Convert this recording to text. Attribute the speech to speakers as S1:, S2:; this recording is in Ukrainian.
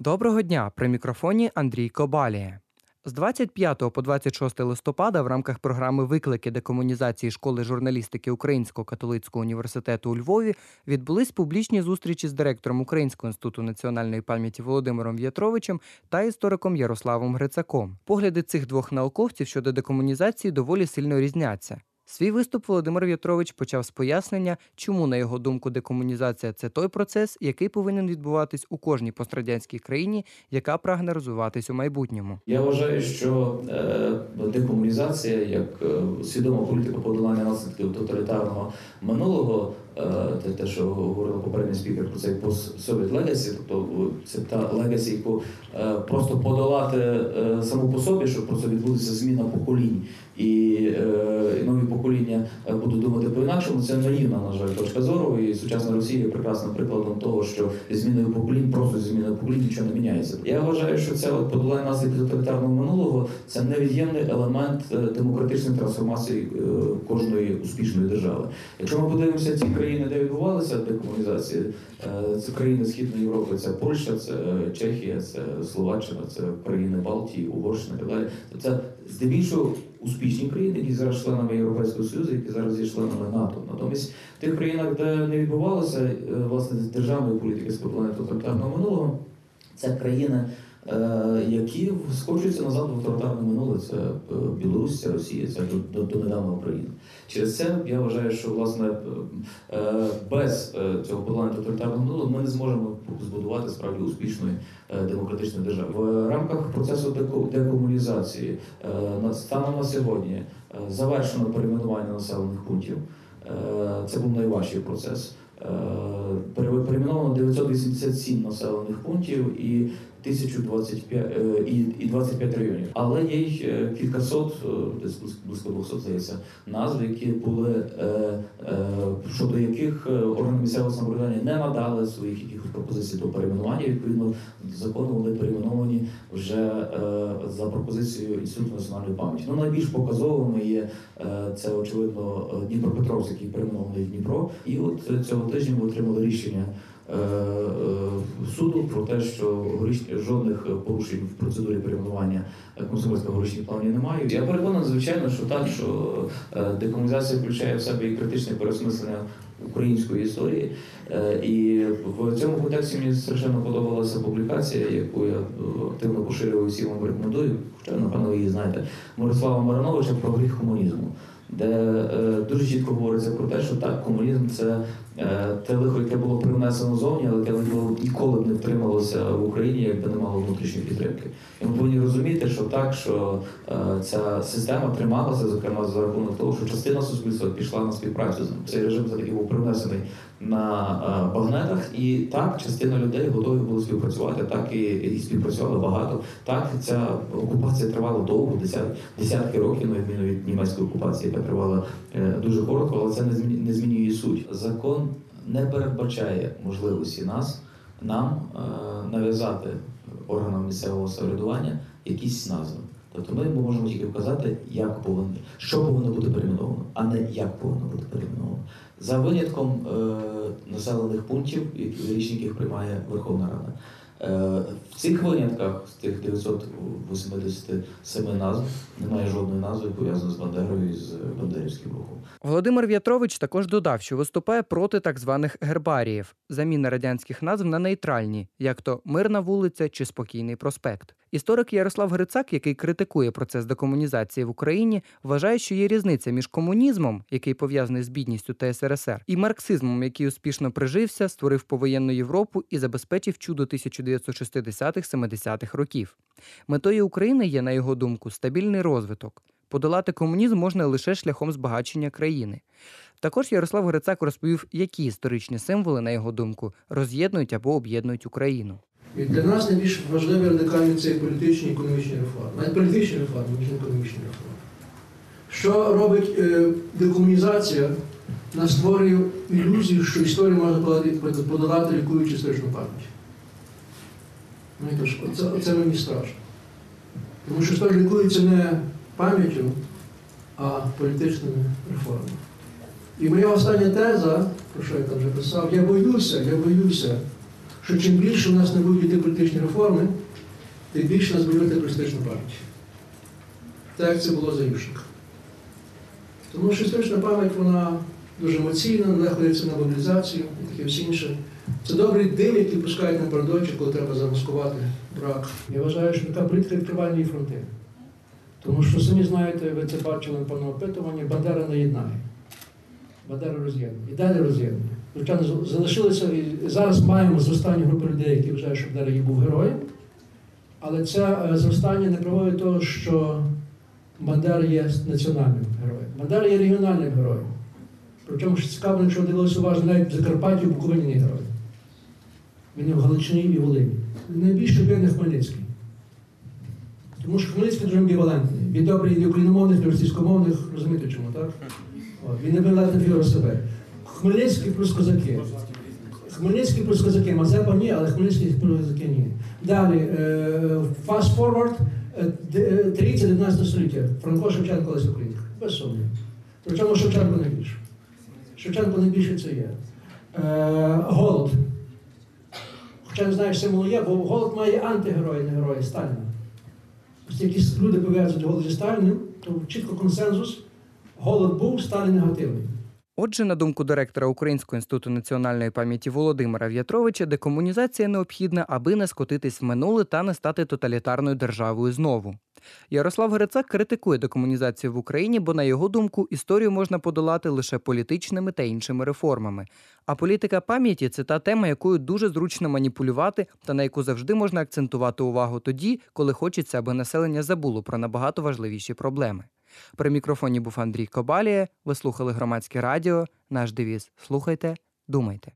S1: Доброго дня! При мікрофоні Андрій Кобалія. З 25 по 26 листопада в рамках програми Виклики декомунізації школи журналістики Українського католицького університету у Львові відбулись публічні зустрічі з директором Українського інституту національної пам'яті Володимиром В'ятровичем та істориком Ярославом Грицаком. Погляди цих двох науковців щодо декомунізації доволі сильно різняться. Свій виступ Володимир В'ятрович почав з пояснення, чому, на його думку, декомунізація це той процес, який повинен відбуватись у кожній пострадянській країні, яка прагне розвиватись у майбутньому.
S2: Я вважаю, що е, декомунізація як е, свідома політика подолання наслідків тоталітарного минулого, е, те, те, що говорила попередній спікер про цей post-soviet legacy, тобто це та legacy, яку просто подолати саму по собі, щоб просто відбудеться зміна поколінь, і нові покоління Це наївна, на жаль, точка зору. І сучасна Росія є прекрасним прикладом того, що зміною поколінь, просто зміною поколінь нічого не міняється. Я вважаю, що це от подолання наслідків тоталітарного минулого це невід'ємний елемент е, демократичної трансформації е, кожної успішної держави. Якщо ми подивимося ті країни, де відбувалася декомунізація, е, це країни Східної Європи, це Польща, це Чехія, це Словаччина, це країни Балтії, Угорщина і так далі. Це здебільшого успішні країни, які зараз членами Європейського Союзу, які зараз є членами НАТО. Натомість в тих країнах, де не відбувалося е, власне державної політики з подолання тоталітарного минулого, це країни. Е, Які скочуються назад в авторитарне минуле, це е, Білорусь, це Росія, це до, недавно Україна. Через це я вважаю, що власне е, без цього подолання тоталітарного минулого ми не зможемо збудувати справді успішної демократичної держави. В рамках процесу деко- декомунізації станом на сьогодні завершено перейменування населених пунктів. Це був найважчий процес. Е, пере- Перейменовано 987 населених пунктів і 1025 е, і, і 25 районів. Але є й кількасот, е, близько- близько 200, здається, назв, які були щодо яких органи місцевого самоврядування не надали своїх якихось пропозицій до перейменування. Відповідно, закону вони перейменовані вже за пропозицією інституту національної пам'яті. Ну найбільш показовими є це очевидно Дніпропетровськ, який перейменований Дніпро. І от е, цього тижня ми отримали рішення. е, е, Суду про те, що жодних порушень в процедурі перейменування комсомольського горішніх планів немає. Я переконаний, звичайно, що так, що е, декомунізація включає в себе і критичне переосмислення української історії. Е, І в цьому контексті мені страшенно подобалася публікація, яку я е, активно поширював і всім вам рекомендую, хоча напевно ви її знаєте, Мирослава Марановича про гріх комунізму. Де е, дуже чітко говориться про те, що так, комунізм це е, те лихо, яке було привнесено зовні, але яке ніколи б не втрималося в Україні, якби не мало внутрішньої підтримки. І ми повинні розуміти, що так, що е, ця система трималася, зокрема за рахунок того, що частина суспільства пішла на співпрацю з ним. Цей режим все-таки був привнесений на багнетах, і так частина людей готові були співпрацювати, так і, і співпрацювали багато. Так ця окупація тривала довго, десят, десятки років, на відміну від німецької окупації, яка тривала е, дуже коротко, але це не змінює, суть. Закон не передбачає можливості нас нам е, нав'язати органам місцевого самоврядування якісь назви. Тобто ми можемо тільки вказати, як повинно, що повинно бути перейменовано, а не як повинно бути перейменовано. За винятком е, населених пунктів, які рішення яких приймає Верховна Рада. Е, в цих винятках з тих 987 назв немає жодної назви пов'язаної з Бандерою і з Бандерівським рухом.
S1: Володимир В'ятрович також додав, що виступає проти так званих гербаріїв, заміни радянських назв на нейтральні, як то Мирна вулиця чи Спокійний проспект. Історик Ярослав Грицак, який критикує процес декомунізації в Україні, вважає, що є різниця між комунізмом, який пов'язаний з бідністю та СРСР, і марксизмом, який успішно прижився, створив повоєнну Європу і забезпечив чудо 1960-70-х років. Метою України є, на його думку, стабільний розвиток. Подолати комунізм можна лише шляхом збагачення країни. Також Ярослав Грицак розповів, які історичні символи, на його думку, роз'єднують або об'єднують Україну.
S3: І для нас найбільш важливі радикальні це політичні і економічні реформи. Навіть політичні реформи, ніж економічні реформи. Що робить е, декомунізація? Вона створює ілюзію, що історію можна подолати- подолати, лікуючи історичну пам'ять. Ну, то ж, оце, оце мені страшно. Тому що історія лікується не пам'яттю, а політичними реформами. І моя остання теза, про що я там вже писав, я боюся, я боюся, що чим більше у нас не будуть йти політичні реформи, тим більше нас буде терористична партія. Так як це було за Ющенка. Тому що історична пам'ять вона дуже емоційна, йдеться на мобілізацію і таке все інше. Це добрий дим, який пускають на передочі, коли треба замаскувати брак. Я вважаю, що така політика відкриває фронти. Тому що самі знаєте, ви це бачили по опитуванні, Бандера не єднає. Бандера роз'єднує. І далі роз'єднує. Звичайно, залишилися і зараз маємо зростання групи людей, які вважають, що Бандера є був героєм. Але це е, зростання не приводить до того, що Бандера є національним героєм. Бандера є регіональним героєм. Причому цікаво, якщо дивилися уважно, навіть в Закарпатті в Буковині не герой. Він в Галичині і Волині. Найбільше бідний Хмельницький. Тому що Хмельницький дуже амбівалентний. Він добрий і україномовних, і російськомовних, розумієте чому, так? От. Він не амбівалентний віру себе. Хмельницький плюс козаки. Хмельницький плюс козаки. Мазепа ні, але Хмельницький плюс козаки ні. Далі, е, fast forward, е, 30-19 століття. Франко Шевченко Леся Українка. Без сумніву. Причому Шевченко найбільше. Шевченко найбільше це є. Е, голод. Хоча не знаю, символ є, бо голод має антигерої, не герої Сталіна. Ось якісь люди пов'язують голод зі Сталіним, то чітко консенсус. Голод був, Сталін негативний.
S1: Отже, на думку директора Українського інституту національної пам'яті Володимира В'ятровича, декомунізація необхідна, аби не скотитись в минуле та не стати тоталітарною державою знову. Ярослав Грицак критикує декомунізацію в Україні, бо, на його думку, історію можна подолати лише політичними та іншими реформами. А політика пам'яті це та тема, якою дуже зручно маніпулювати та на яку завжди можна акцентувати увагу тоді, коли хочеться, аби населення забуло про набагато важливіші проблеми. При мікрофоні був Андрій Кобалія. Ви слухали громадське радіо. Наш девіз Слухайте, думайте.